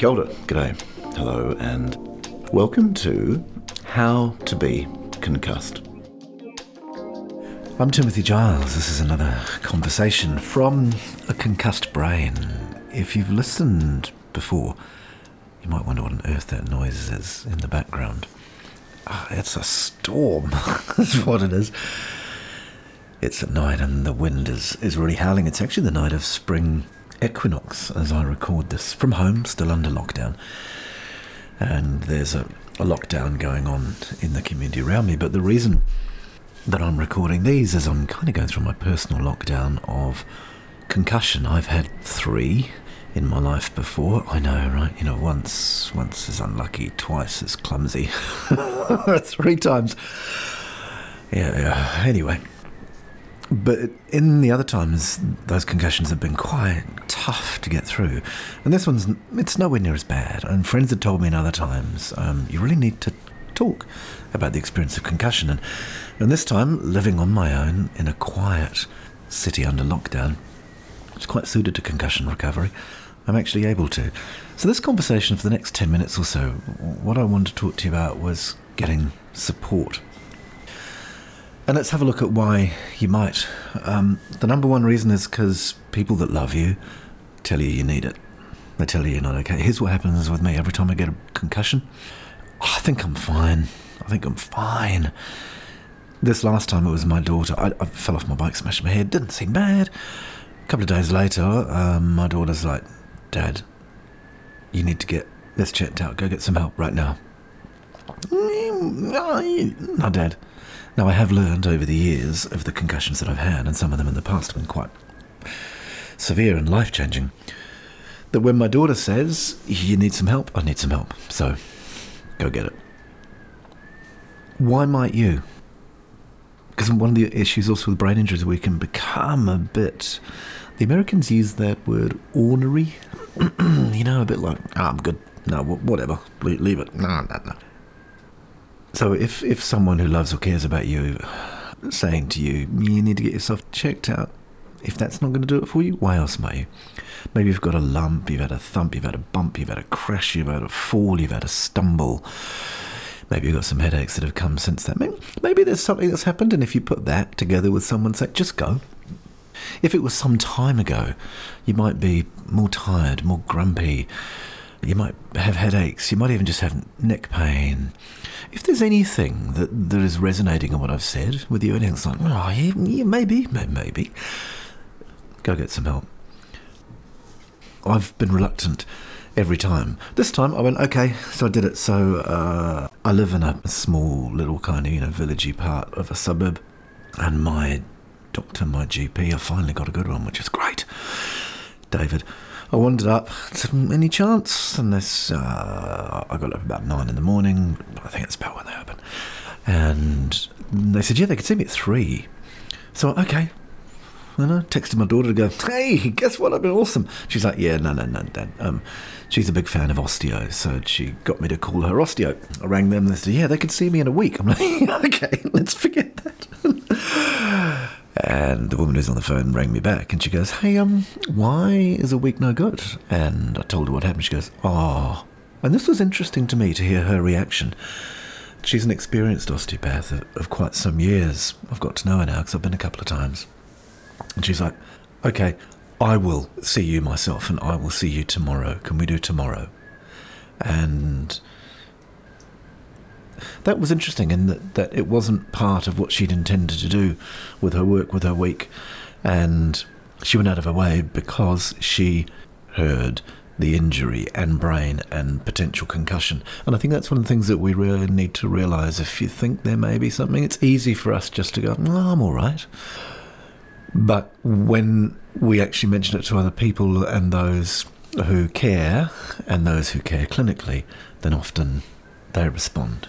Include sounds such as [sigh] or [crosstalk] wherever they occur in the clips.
Kia ora, g'day, hello, and welcome to How to Be Concussed. I'm Timothy Giles. This is another conversation from a concussed brain. If you've listened before, you might wonder what on earth that noise is in the background. Ah, it's a storm, [laughs] that's what it is. It's at night and the wind is, is really howling. It's actually the night of spring equinox as I record this from home, still under lockdown. And there's a, a lockdown going on in the community around me. But the reason that I'm recording these is I'm kind of going through my personal lockdown of concussion. I've had three in my life before. I know, right? You know, once once is unlucky, twice is clumsy, [laughs] three times. Yeah, yeah. Anyway, but in the other times, those concussions have been quite tough to get through, and this one's it's nowhere near as bad. And friends have told me in other times, um, you really need to talk about the experience of concussion. And, and this time, living on my own in a quiet city under lockdown, it's quite suited to concussion recovery. I'm actually able to. So, this conversation for the next 10 minutes or so, what I wanted to talk to you about was getting support. And let's have a look at why you might. Um, the number one reason is because people that love you tell you you need it. They tell you you're not okay. Here's what happens with me every time I get a concussion. Oh, I think I'm fine. I think I'm fine. This last time it was my daughter. I, I fell off my bike, smashed my head. Didn't seem bad. A couple of days later, um, my daughter's like, Dad, you need to get this checked out. Go get some help right now. No, Dad. Now, I have learned over the years of the concussions that I've had, and some of them in the past have been quite severe and life changing, that when my daughter says, You need some help, I need some help. So, go get it. Why might you? Because one of the issues also with brain injuries, we can become a bit. The Americans use that word ornery. [clears throat] you know, a bit like, oh, I'm good. No, whatever. Leave it. No, no, no. So if, if someone who loves or cares about you saying to you, you need to get yourself checked out, if that's not going to do it for you, why else might you? Maybe you've got a lump, you've had a thump, you've had a bump, you've had a crash, you've had a fall, you've had a stumble. Maybe you've got some headaches that have come since that. Maybe, maybe there's something that's happened, and if you put that together with someone, say, just go. If it was some time ago, you might be more tired, more grumpy. You might have headaches. You might even just have neck pain. If there's anything that, that is resonating in what I've said with you, anything's like, oh, yeah, yeah, maybe, maybe, go get some help. I've been reluctant every time. This time I went, okay, so I did it. So uh, I live in a small little kind of, you know, villagey part of a suburb, and my doctor, my GP, I finally got a good one, which is great. David. I wandered up, any chance? And this, uh, I got up about nine in the morning. I think that's about when they open. And they said, yeah, they could see me at three. So, okay, and I texted my daughter to go, hey, guess what? I've been awesome. She's like, yeah, no, no, no, Dad. Um, she's a big fan of osteo, so she got me to call her osteo. I rang them and they said, yeah, they could see me in a week. I'm like, [laughs] okay, let's forget that. [laughs] and the woman who's on the phone rang me back and she goes, hey, um, why is a week no good? And I told her what happened. She goes, oh. And this was interesting to me to hear her reaction. She's an experienced osteopath of, of quite some years. I've got to know her now because I've been a couple of times. And she's like, okay, I will see you myself and I will see you tomorrow. Can we do tomorrow? And that was interesting in that, that it wasn't part of what she'd intended to do with her work, with her week. And she went out of her way because she heard the injury and brain and potential concussion. And I think that's one of the things that we really need to realize. If you think there may be something, it's easy for us just to go, oh, I'm all right. But when we actually mention it to other people and those who care and those who care clinically, then often they respond.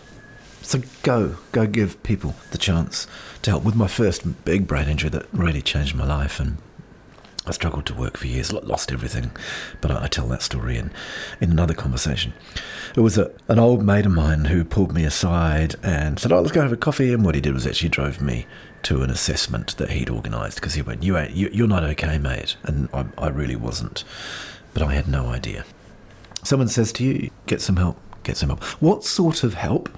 So go, go give people the chance to help with my first big brain injury that really changed my life. And I struggled to work for years, lost everything, but I, tell that story in, in another conversation. It was a, an old mate of mine who pulled me aside and said, "Oh, let's go have a coffee." And what he did was actually drove me to an assessment that he'd organised because he went, "You ain't, you, you're not okay, mate," and I, I really wasn't, but I had no idea. someone says to you, get some help, get some help. What sort of help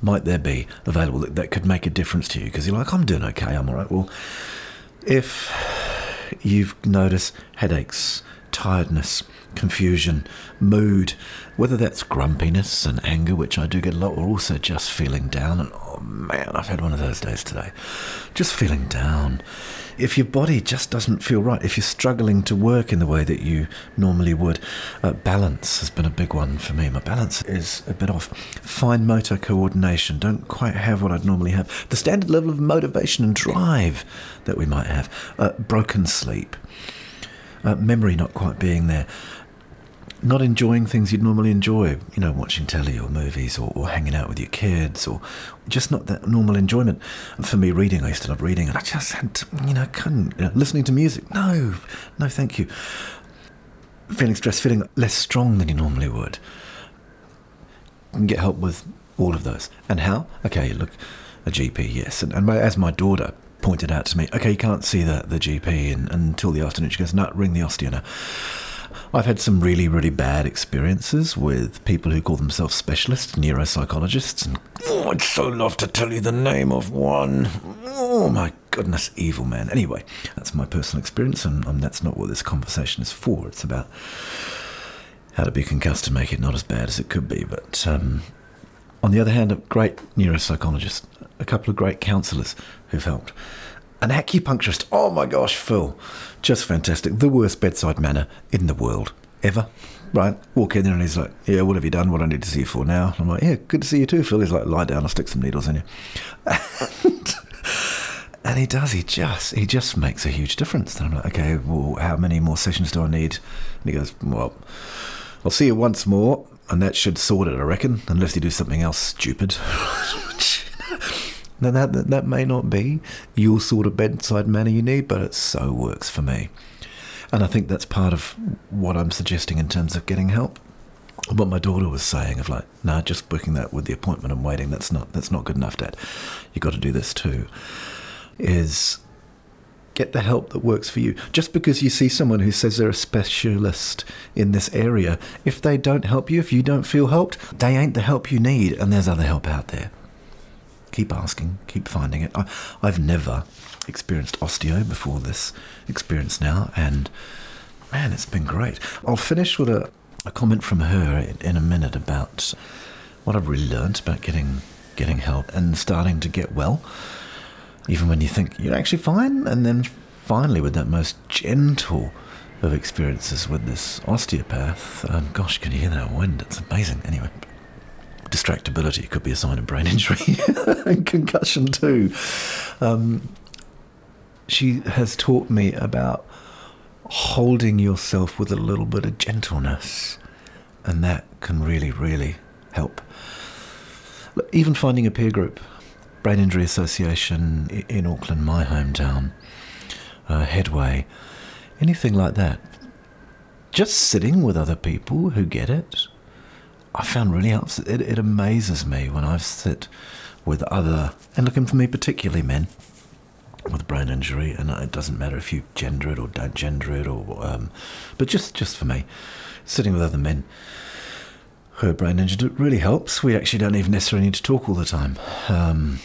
might there be available that, that could make a difference to you? Because you're like, I'm doing okay, I'm all right. Well, if you've noticed headaches, tiredness, confusion, mood, whether that's grumpiness and anger, which I do get a lot, or also just feeling down. And oh man, I've had one of those days today. Just feeling down. If your body just doesn't feel right, if you're struggling to work in the way that you normally would, uh, balance has been a big one for me. My balance is a bit off. Fine motor coordination, don't quite have what I'd normally have. The standard level of motivation and drive that we might have. Uh, broken sleep. Uh, memory not quite being there not enjoying things you'd normally enjoy, you know, watching telly or movies or, or, hanging out with your kids or just not that normal enjoyment. For me, reading, I used to love reading and I just had, to, you know, couldn't. You know, listening to music, no, no, thank you. Feeling stressed, feeling less strong than you normally would. You can get help with all of those. And how? Okay, look, a GP, yes. And, and my, as my daughter pointed out to me, okay, you can't see the, the GP in, until the afternoon. She goes, no, ring the osteo now. I've had some really, really bad experiences with people who call themselves specialists, neuropsychologists, and oh, I'd so love to tell you the name of one. Oh my goodness, evil man. Anyway, that's my personal experience, and, and that's not what this conversation is for. It's about how to be concussed to make it not as bad as it could be. But um, on the other hand, a great neuropsychologist, a couple of great counsellors who've helped an acupuncturist. Oh my gosh, Phil. Just fantastic. The worst bedside manner in the world ever. Right. Walk in there and he's like, Yeah, what have you done? What do I need to see you for now? I'm like, Yeah, good to see you too, Phil. He's like, Lie down, I'll stick some needles in you. And, [laughs] and he does. He just he just makes a huge difference. And I'm like, Okay, well, how many more sessions do I need? And he goes, Well, I'll see you once more, and that should sort it, I reckon, unless you do something else stupid. [laughs] Now that, that that may not be your sort of bedside manner you need, but it so works for me. And I think that's part of what I'm suggesting in terms of getting help. What my daughter was saying of like, nah, just booking that with the appointment and waiting, that's not that's not good enough, Dad. You've got to do this too. Is get the help that works for you. Just because you see someone who says they're a specialist in this area, if they don't help you, if you don't feel helped, they ain't the help you need, and there's other help out there keep asking, keep finding it. I, have never experienced osteo before this experience now, and man, it's been great. I'll finish with a, a comment from her in, in a minute about what I've really learned about getting getting help and starting to get well, even when you think you're actually fine, and then finally with that most gentle of experiences with this osteopath. Um, gosh, can you hear that wind? It's amazing. Anyway, distractibility could be a sign of brain [laughs] injury and concussion too. Um, she has taught me about holding yourself with a little bit of gentleness, and that can really, really help. Even finding a peer group, Brain Injury Association in Auckland, my hometown, uh, Headway, anything like that. Just sitting with other people who get it, I found really helps. It, it amazes me when I sit with other, and looking for me particularly men with brain injury, and it doesn't matter if you gender it or don't gender it, or um, but just just for me, sitting with other men who are brain injured, it really helps. We actually don't even necessarily need to talk all the time. Um,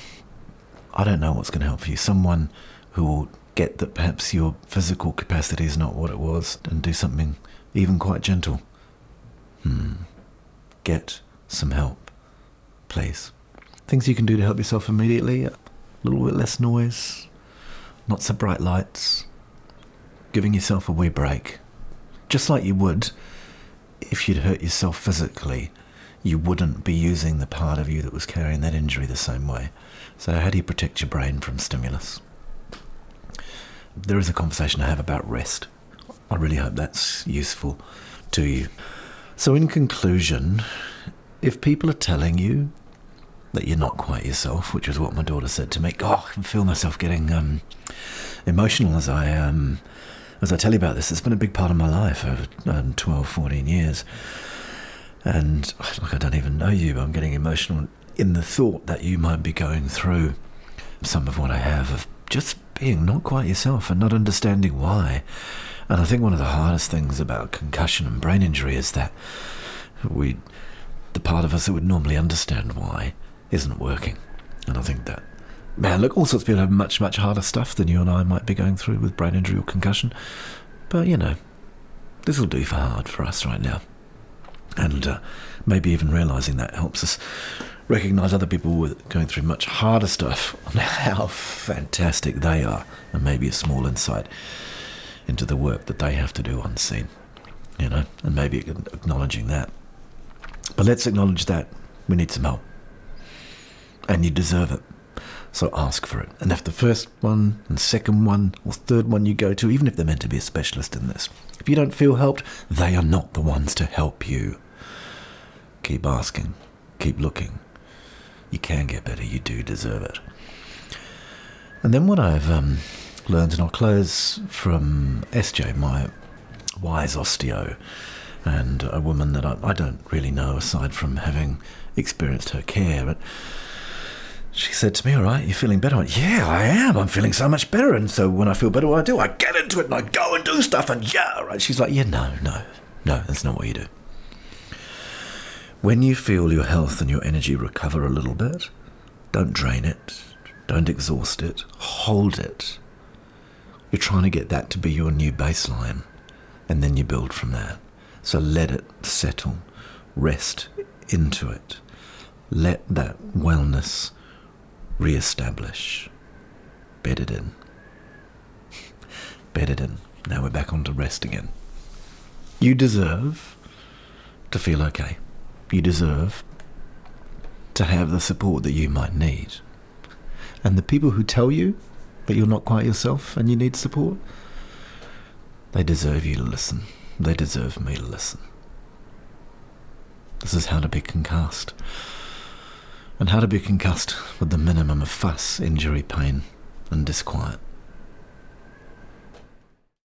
I don't know what's going to help for you. Someone who will get that perhaps your physical capacity is not what it was, and do something even quite gentle. Hmm get some help, please. Things you can do to help yourself immediately a little bit less noise, not so bright lights, giving yourself a wee break. Just like you would if you'd hurt yourself physically, you wouldn't be using the part of you that was carrying that injury the same way. So, how do you protect your brain from stimulus? There is a conversation I have about rest. I really hope that's useful to you. So, in conclusion, if people are telling you that you're not quite yourself, which is what my daughter said to me, oh, I can feel myself getting um, emotional as I um, as I tell you about this. It's been a big part of my life over um, 12, 14 years. And like I don't even know you, but I'm getting emotional in the thought that you might be going through some of what I have of just being not quite yourself and not understanding why. And I think one of the hardest things about concussion and brain injury is that we, the part of us that would normally understand why, isn't working. And I think that, man, look, all sorts of people have much, much harder stuff than you and I might be going through with brain injury or concussion. But, you know, this will do for hard for us right now. And uh, maybe even realizing that helps us recognize other people with going through much harder stuff and [laughs] how fantastic they are, and maybe a small insight into the work that they have to do unseen, you know, and maybe acknowledging that. But let's acknowledge that we need some help, and you deserve it. So ask for it. And if the first one and second one or third one you go to, even if they're meant to be a specialist in this, if you don't feel helped, they are not the ones to help you. Keep asking, keep looking. You can get better, you do deserve it. And then what I've um, learned, and I'll close from SJ, my wise osteo, and a woman that I, I don't really know aside from having experienced her care, but she said to me, All right, you're feeling better? I went, yeah, I am. I'm feeling so much better. And so when I feel better, what I do, I get into it and I go and do stuff. And yeah, right. She's like, Yeah, no, no, no, that's not what you do. When you feel your health and your energy recover a little bit, don't drain it, don't exhaust it, hold it. You're trying to get that to be your new baseline, and then you build from that. So let it settle, rest into it. Let that wellness re-establish. Bed it in. Bed it in. Now we're back on to rest again. You deserve to feel okay. You deserve to have the support that you might need. And the people who tell you that you're not quite yourself and you need support, they deserve you to listen. They deserve me to listen. This is how to be concussed and how to be concussed with the minimum of fuss, injury, pain, and disquiet.